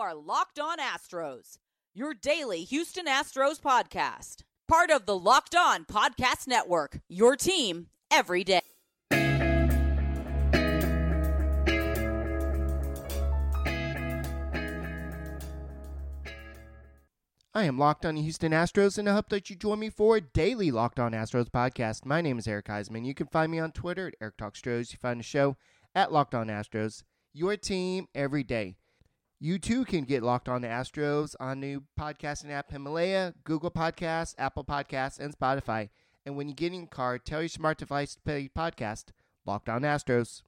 are Locked On Astros, your daily Houston Astros podcast. Part of the Locked On Podcast Network, your team every day. I am Locked On Houston Astros, and I hope that you join me for a daily Locked On Astros podcast. My name is Eric Heisman. You can find me on Twitter at Eric Talk Stros. You find the show at Locked On Astros, your team every day. You too can get Locked On Astros on new podcasting app Himalaya, Google Podcasts, Apple Podcasts, and Spotify. And when you get in your car, tell your smart device to play podcast Locked On Astros.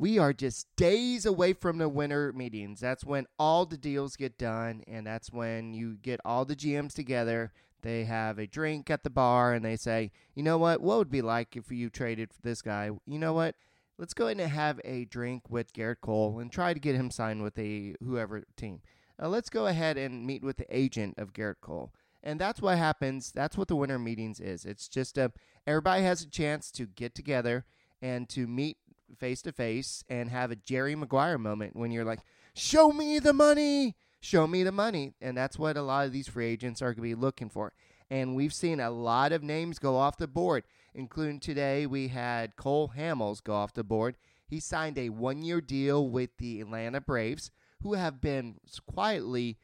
We are just days away from the winter meetings. That's when all the deals get done, and that's when you get all the GMs together. They have a drink at the bar, and they say, you know what? What would be like if you traded for this guy? You know what? Let's go ahead and have a drink with Gerrit Cole and try to get him signed with a whoever team. Uh, let's go ahead and meet with the agent of Gerrit Cole. And that's what happens. That's what the winter meetings is. It's just a everybody has a chance to get together and to meet face to face and have a Jerry Maguire moment when you're like, "Show me the money, show me the money," and that's what a lot of these free agents are going to be looking for. And we've seen a lot of names go off the board, including today we had Cole Hamels go off the board. He signed a one-year deal with the Atlanta Braves, who have been quietly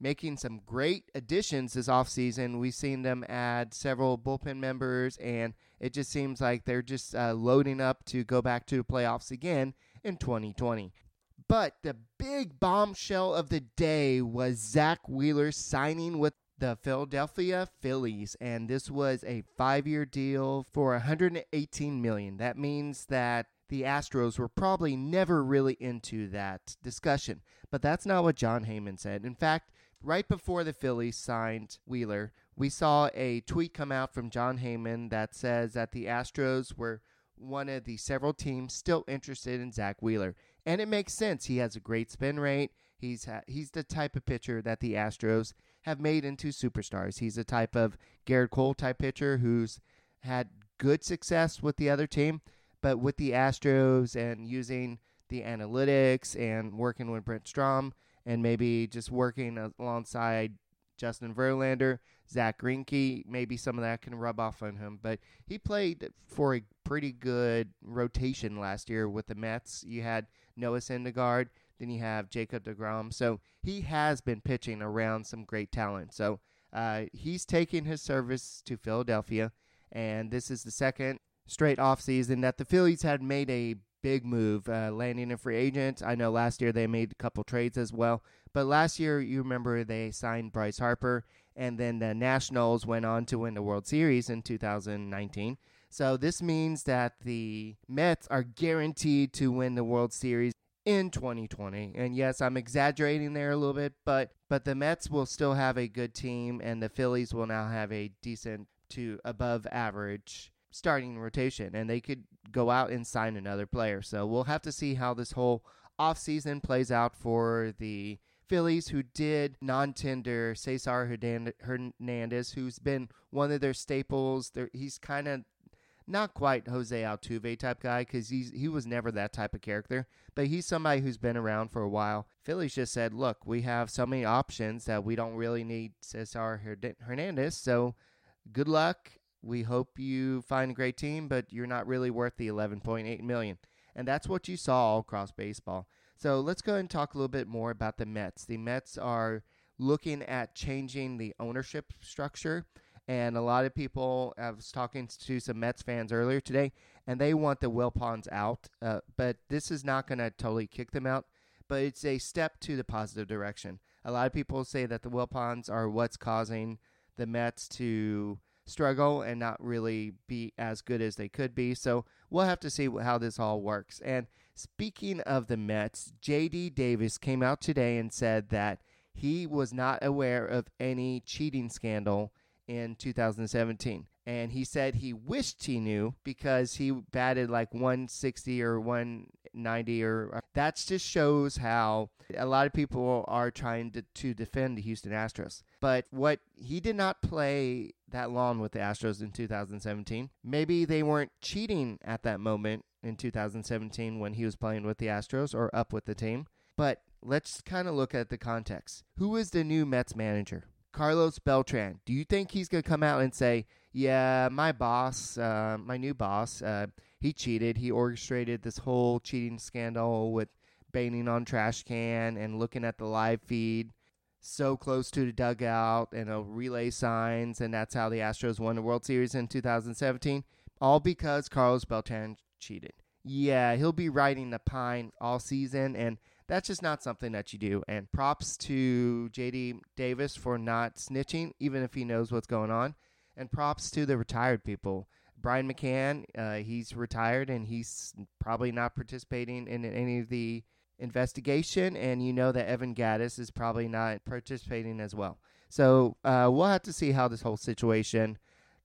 making some great additions this offseason. We've seen them add several bullpen members, and it just seems like they're just uh, loading up to go back to the playoffs again in 2020. But the big bombshell of the day was Zack Wheeler signing with the Philadelphia Phillies, and this was a five-year deal for 118 million. That means that the Astros were probably never really into that discussion. But that's not what Jon Heyman said. In fact, right before the Phillies signed Wheeler, we saw a tweet come out from Jon Heyman that says that the Astros were one of the several teams still interested in Zack Wheeler. And it makes sense. He has a great spin rate. He's ha- he's the type of pitcher that the Astros have made into superstars. He's a type of Gerrit Cole type pitcher who's had good success with the other team, but with the Astros and using the analytics and working with Brent Strom and maybe just working alongside Justin Verlander, Zack Greinke, maybe some of that can rub off on him. But he played for a pretty good rotation last year with the Mets. You had Noah Syndergaard, then you have Jacob DeGrom. So he has been pitching around some great talent. So uh, he's taking his service to Philadelphia, and this is the second straight offseason that the Phillies had made a big move, uh, landing a free agent. I know last year they made a couple trades as well, but last year you remember they signed Bryce Harper, and then the Nationals went on to win the World Series in 2019. So this means that the Mets are guaranteed to win the World Series in 2020. And yes, I'm exaggerating there a little bit, but but the Mets will still have a good team and the Phillies will now have a decent to above average starting rotation and they could go out and sign another player. So we'll have to see how this whole offseason plays out for the Phillies, who did non-tender Cesar Hernandez, who's been one of their staples. They're, he's kind of not quite Jose Altuve type guy because he's he was never that type of character, but he's somebody who's been around for a while. Phillies just said, "Look, we have so many options that we don't really need Cesar Hernandez. So, good luck. We hope you find a great team, but you're not really worth the 11.8 million. And that's what you saw all across baseball. So let's go and talk a little bit more about the Mets. The Mets are looking at changing the ownership structure. And a lot of people, I was talking to some Mets fans earlier today, and they want the Wilpons out. Uh, but this is not going to totally kick them out, but it's a step to the positive direction. A lot of people say that the Wilpons are what's causing the Mets to struggle and not really be as good as they could be. So we'll have to see how this all works. And speaking of the Mets, JD Davis came out today and said that he was not aware of any cheating scandal in 2017. And he said he wished he knew because he batted like 160 or 190 or uh, that just shows how a lot of people are trying to, to defend the Houston Astros. But what he did not play that long with the Astros in 2017. Maybe they weren't cheating at that moment in 2017 when he was playing with the Astros or up with the team. But let's kind of look at the context. Who is the new Mets manager? Carlos Beltran. Do you think he's going to come out and say, yeah, my boss, uh, my new boss, uh, he cheated. He orchestrated this whole cheating scandal with banging on trash can and looking at the live feed so close to the dugout and a relay signs, and that's how the Astros won the World Series in 2017. All because Carlos Beltran cheated. Yeah, he'll be riding the pine all season, and that's just not something that you do. And props to JD Davis for not snitching, even if he knows what's going on. And props to the retired people. Brian McCann, uh, he's retired and he's probably not participating in any of the investigation, and you know that Evan Gattis is probably not participating as well. So uh, we'll have to see how this whole situation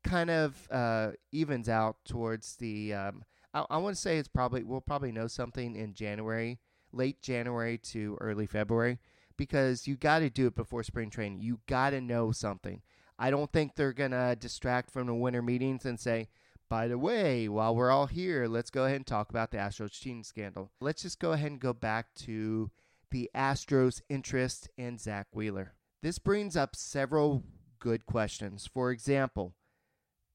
kind of uh, evens out towards the. Um, I, I want to say it's probably we'll probably know something in January, late January to early February, because you got to do it before spring training. You got to know something. I don't think they're gonna distract from the winter meetings and say, by the way, while we're all here, let's go ahead and talk about the Astros cheating scandal. Let's just go ahead and go back to the Astros' interest in Zack Wheeler. This brings up several good questions. For example,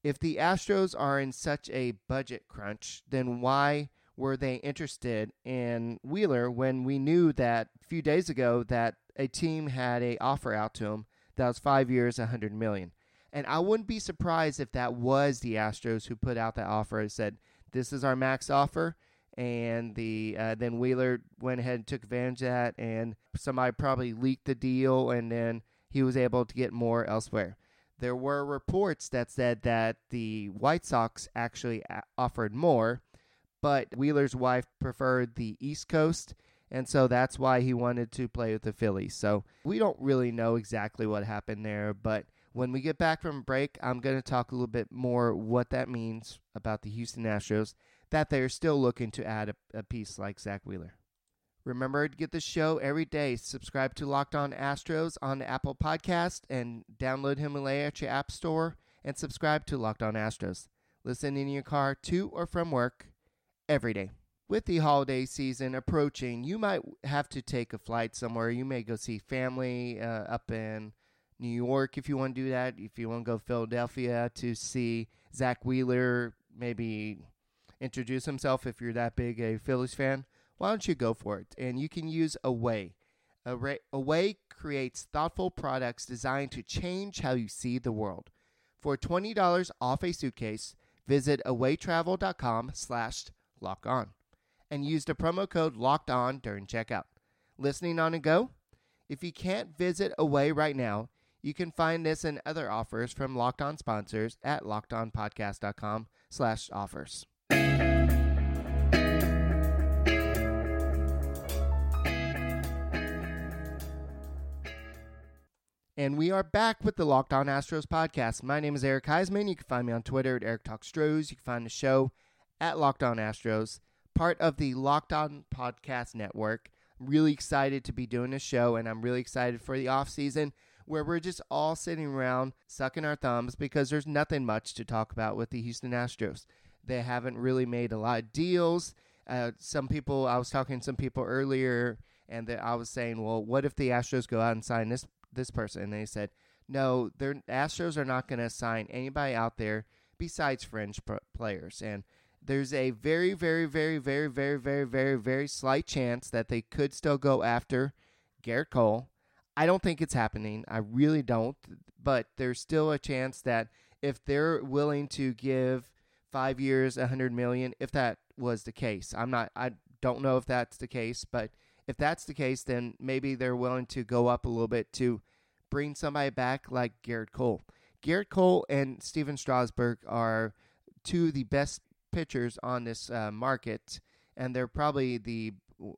if the Astros are in such a budget crunch, then why were they interested in Wheeler when we knew that a few days ago that a team had a offer out to him that was 5 years, 100 million. And I wouldn't be surprised if that was the Astros who put out that offer and said, "This is our max offer." And the uh, then Wheeler went ahead and took advantage of that, and somebody probably leaked the deal, and then he was able to get more elsewhere. There were reports that said that the White Sox actually offered more, but Wheeler's wife preferred the East Coast, and so that's why he wanted to play with the Phillies. So we don't really know exactly what happened there, but when we get back from break, I'm going to talk a little bit more what that means about the Houston Astros, that they're still looking to add a, a piece like Zack Wheeler. Remember to get the show every day. Subscribe to Locked On Astros on Apple Podcast and download Himalaya at your app store and subscribe to Locked On Astros. Listen in your car to or from work every day. With the holiday season approaching, you might have to take a flight somewhere. You may go see family uh, up in New York if you want to do that. If you want to go Philadelphia to see Zack Wheeler, maybe introduce himself if you're that big a Phillies fan, why don't you go for it? And you can use Away. Away creates thoughtful products designed to change how you see the world. For $20 off a suitcase, visit awaytravel.com slash lock on and use the promo code locked on during checkout. Listening on a go? If you can't visit Away right now, you can find this and other offers from Locked On sponsors at lockedonpodcast.com slash offers. And we are back with the Locked On Astros podcast. My name is Eric Heisman. You can find me on Twitter at Eric Talk Stros. You can find the show at Locked On Astros, part of the Locked On Podcast Network. I'm really excited to be doing this show, and I'm really excited for the off season where we're just all sitting around sucking our thumbs because there's nothing much to talk about with the Houston Astros. They haven't really made a lot of deals. Uh, some people, I was talking to some people earlier, and I was saying, well, what if the Astros go out and sign this this person? And they said, no, the Astros are not going to sign anybody out there besides fringe players. And there's a very, very, very, very, very, very, very, very slight chance that they could still go after Gerrit Cole I don't think it's happening. I really don't. But there's still a chance that if they're willing to give five years, a hundred million, if that was the case, I'm not. I don't know if that's the case, but if that's the case, then maybe they're willing to go up a little bit to bring somebody back like Gerrit Cole. Gerrit Cole and Stephen Strasburg are two of the best pitchers on this uh, market, and they're probably the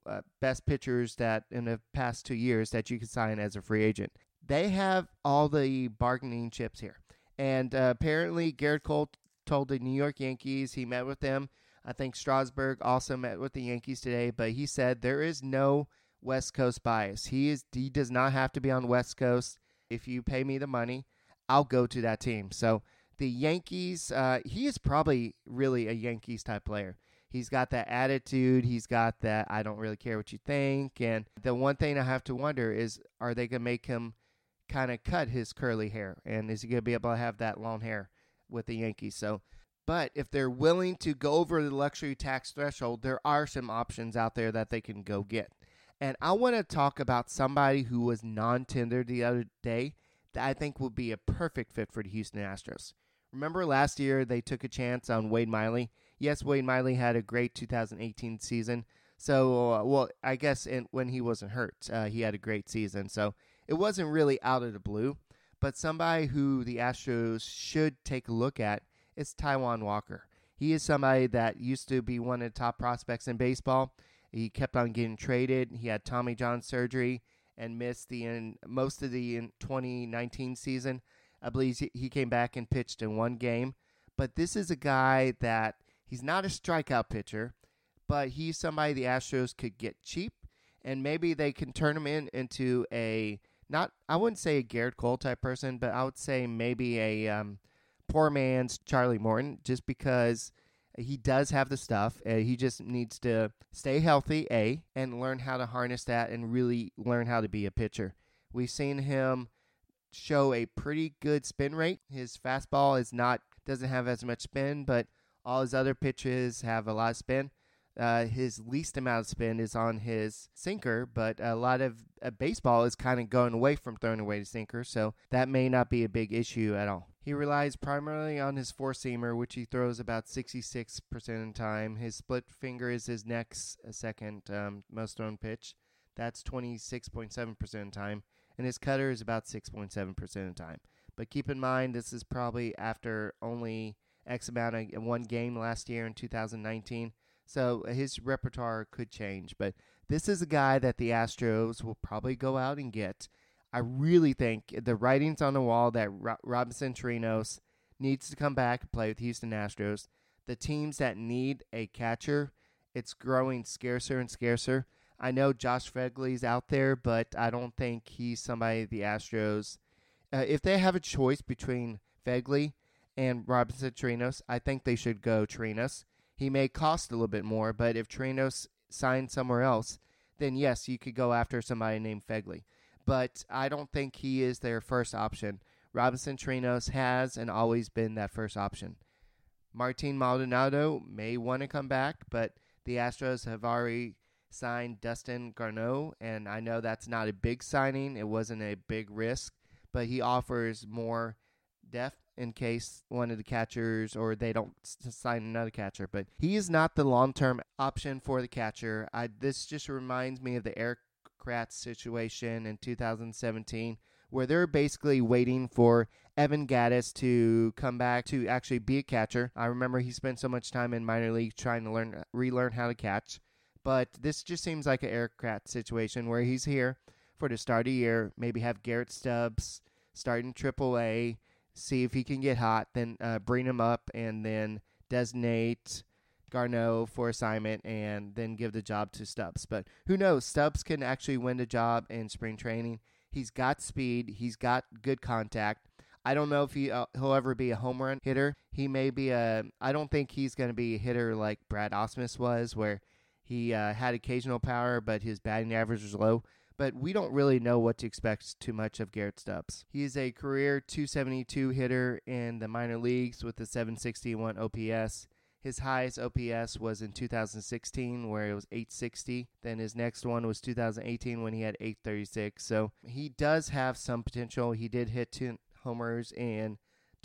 uh, best pitchers that in the past two years that you can sign as a free agent. They have all the bargaining chips here. And uh, apparently, Gerrit Cole told the New York Yankees he met with them. I think Strasburg also met with the Yankees today, but he said there is no West Coast bias. He is he does not have to be on West Coast. If you pay me the money, I'll go to that team. So the Yankees, uh, he is probably really a Yankees type player He's got that attitude. He's got that I don't really care what you think. And the one thing I have to wonder is are they going to make him kind of cut his curly hair? And is he going to be able to have that long hair with the Yankees? So, but if they're willing to go over the luxury tax threshold, there are some options out there that they can go get. And I want to talk about somebody who was non tendered the other day that I think will be a perfect fit for the Houston Astros. Remember last year they took a chance on Wade Miley? Yes, Wade Miley had a great 2018 season. So, uh, well, I guess in, when he wasn't hurt, uh, he had a great season. So it wasn't really out of the blue. But somebody who the Astros should take a look at is Taijuan Walker. He is somebody that used to be one of the top prospects in baseball. He kept on getting traded. He had Tommy John surgery and missed the in, most of the 2019 season. I believe he came back and pitched in one game. But this is a guy that he's not a strikeout pitcher, but he's somebody the Astros could get cheap, and maybe they can turn him in into a not I wouldn't say a Gerrit Cole type person, but I would say maybe a um, poor man's Charlie Morton, just because he does have the stuff. Uh, he just needs to stay healthy, A, and learn how to harness that and really learn how to be a pitcher. We've seen him show a pretty good spin rate. His fastball is not doesn't have as much spin, but all his other pitches have a lot of spin. Uh, his least amount of spin is on his sinker, but a lot of uh, baseball is kind of going away from throwing away the sinker, so that may not be a big issue at all. He relies primarily on his four seamer, which he throws about 66% of the time. His split finger is his next uh, second um, most thrown pitch. That's 26.7% of the time. And his cutter is about 6.7% of the time. But keep in mind, this is probably after only X amount of uh, one game last year in 2019. So uh, his repertoire could change, but this is a guy that the Astros will probably go out and get. I really think the writing's on the wall that Robinson Chirinos needs to come back and play with Houston Astros. The teams that need a catcher, it's growing scarcer and scarcer. I know Josh Phegley's out there, but I don't think he's somebody the Astros. Uh, if they have a choice between Phegley and Robinson Chirinos, I think they should go Chirinos. He may cost a little bit more, but if Chirinos signs somewhere else, then yes, you could go after somebody named Phegley. But I don't think he is their first option. Robinson Chirinos has and always been that first option. Martin Maldonado may want to come back, but the Astros have already signed Dustin Garneau, and I know that's not a big signing. It wasn't a big risk, but he offers more depth in case one of the catchers or they don't sign another catcher. But he is not the long term option for the catcher. I, this just reminds me of the Erik Kratz situation in 2017 where they're basically waiting for Evan Gattis to come back to actually be a catcher. I remember he spent so much time in minor league trying to learn relearn how to catch. But this just seems like an Kratz situation where he's here for the start of the year, maybe have Garrett Stubbs starting Triple A, see if he can get hot, then uh, bring him up, and then designate Garneau for assignment, and then give the job to Stubbs. But who knows? Stubbs can actually win the job in spring training. He's got speed. He's got good contact. I don't know if he uh, he'll ever be a home run hitter. He may be a. I don't think he's going to be a hitter like Brad Ausmus was, where he uh, had occasional power, but his batting average was low but we don't really know what to expect too much of Garrett Stubbs. He is a career 272 hitter in the minor leagues with a 761 OPS. His highest OPS was in 2016, where it was 860. Then his next one was 2018 when he had 836. So he does have some potential. He did hit two homers in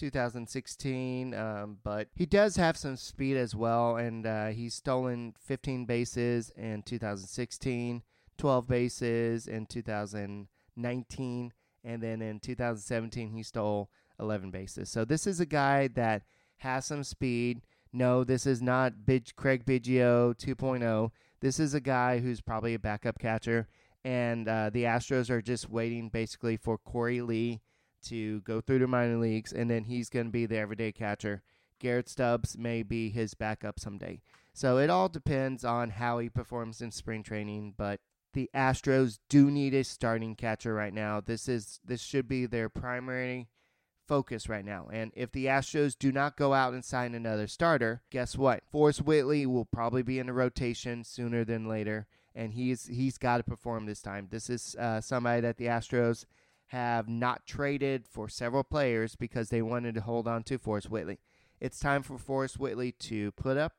2016, um, but he does have some speed as well, and uh, he's stolen 15 bases in 2016. 12 bases in 2019, and then in 2017 he stole 11 bases. So this is a guy that has some speed. No, this is not Big Craig Biggio 2.0. This is a guy who's probably a backup catcher, and uh, the Astros are just waiting basically for Korey Lee to go through the minor leagues, and then he's going to be the everyday catcher. Garrett Stubbs may be his backup someday. So it all depends on how he performs in spring training, but the Astros do need a starting catcher right now. This is this should be their primary focus right now. And if the Astros do not go out and sign another starter, guess what? Forrest Whitley will probably be in the rotation sooner than later, and he's he's got to perform this time. This is uh, somebody that the Astros have not traded for several players because they wanted to hold on to Forrest Whitley. It's time for Forrest Whitley to put up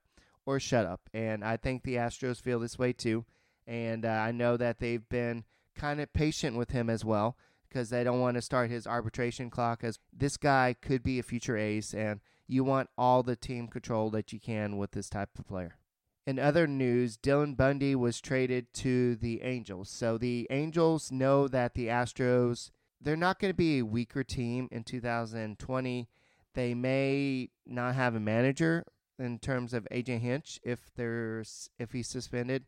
or shut up, and I think the Astros feel this way too. And uh, I know that they've been kind of patient with him as well because they don't want to start his arbitration clock as this guy could be a future ace and you want all the team control that you can with this type of player. In other news, Dylan Bundy was traded to the Angels. So the Angels know that the Astros they're not going to be a weaker team in 2020. They may not have a manager in terms of AJ Hinch if there's if he's suspended.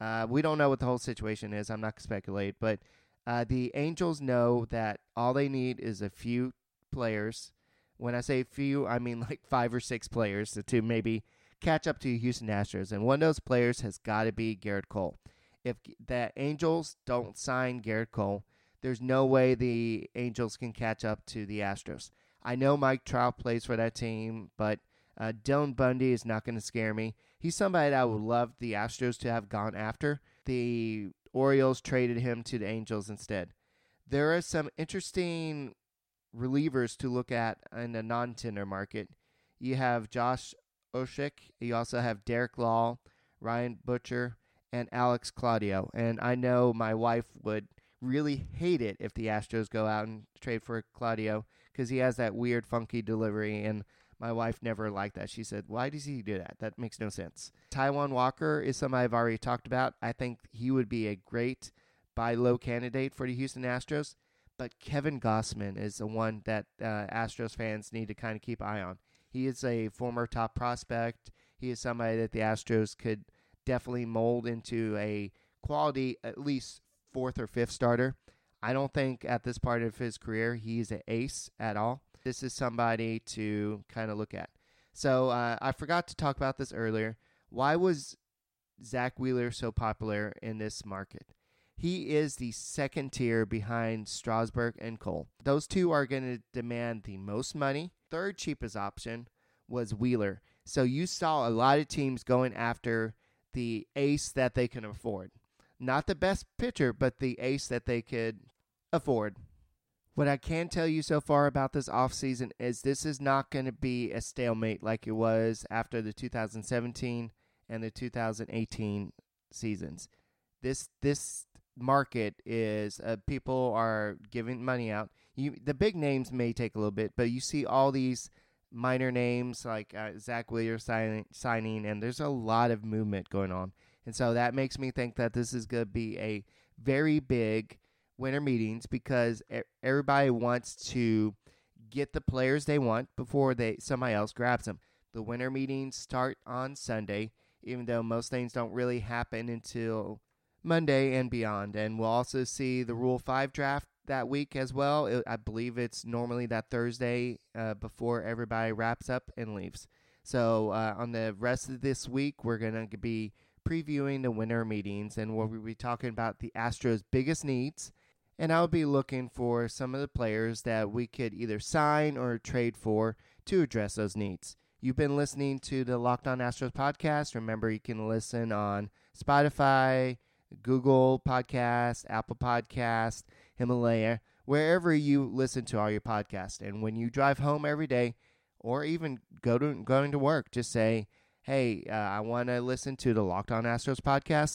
Uh, we don't know what the whole situation is. I'm not going to speculate, but uh, the Angels know that all they need is a few players. When I say few, I mean like five or six players to maybe catch up to Houston Astros. And one of those players has got to be Gerrit Cole. If the Angels don't sign Gerrit Cole, there's no way the Angels can catch up to the Astros. I know Mike Trout plays for that team, but uh, Dylan Bundy is not going to scare me. He's somebody that I would love the Astros to have gone after. The Orioles traded him to the Angels instead. There are some interesting relievers to look at in the non-tender market. You have Josh Osich. You also have Derek Law, Ryan Buchter, and Alex Claudio. And I know my wife would really hate it if the Astros go out and trade for Claudio because he has that weird, funky delivery. And my wife never liked that. She said, Why does he do that? That makes no sense. Taijuan Walker is somebody I've already talked about. I think he would be a great buy low candidate for the Houston Astros. But Kevin Gausman is the one that uh, Astros fans need to kind of keep eye on. He is a former top prospect. He is somebody that the Astros could definitely mold into a quality, at least fourth or fifth starter. I don't think at this part of his career he's an ace at all. This is somebody to kind of look at. So uh, I forgot to talk about this earlier. Why was Zack Wheeler so popular in this market? He is the second tier behind Strasburg and Cole. Those two are going to demand the most money. Third cheapest option was Wheeler. So you saw a lot of teams going after the ace that they can afford. Not the best pitcher, but the ace that they could afford. What I can tell you so far about this offseason is this is not going to be a stalemate like it was after the 2017 and the 2018 seasons. This this market is uh, people are giving money out. You the big names may take a little bit, but you see all these minor names like uh, Zack Williams signing, signing, and there's a lot of movement going on. And so that makes me think that this is going to be a very big winter meetings because everybody wants to get the players they want before they somebody else grabs them. The winter meetings start on Sunday, even though most things don't really happen until Monday and beyond. And we'll also see the Rule 5 draft that week as well. It, I believe it's normally that Thursday uh, before everybody wraps up and leaves. So uh, on the rest of this week, we're going to be previewing the winter meetings and we'll be talking about the Astros' biggest needs. And I'll be looking for some of the players that we could either sign or trade for to address those needs. You've been listening to the Locked On Astros podcast. Remember, you can listen on Spotify, Google Podcast, Apple Podcast, Himalaya, wherever you listen to all your podcasts. And when you drive home every day, or even go to going to work, just say, hey, uh, I want to listen to the Locked On Astros podcast,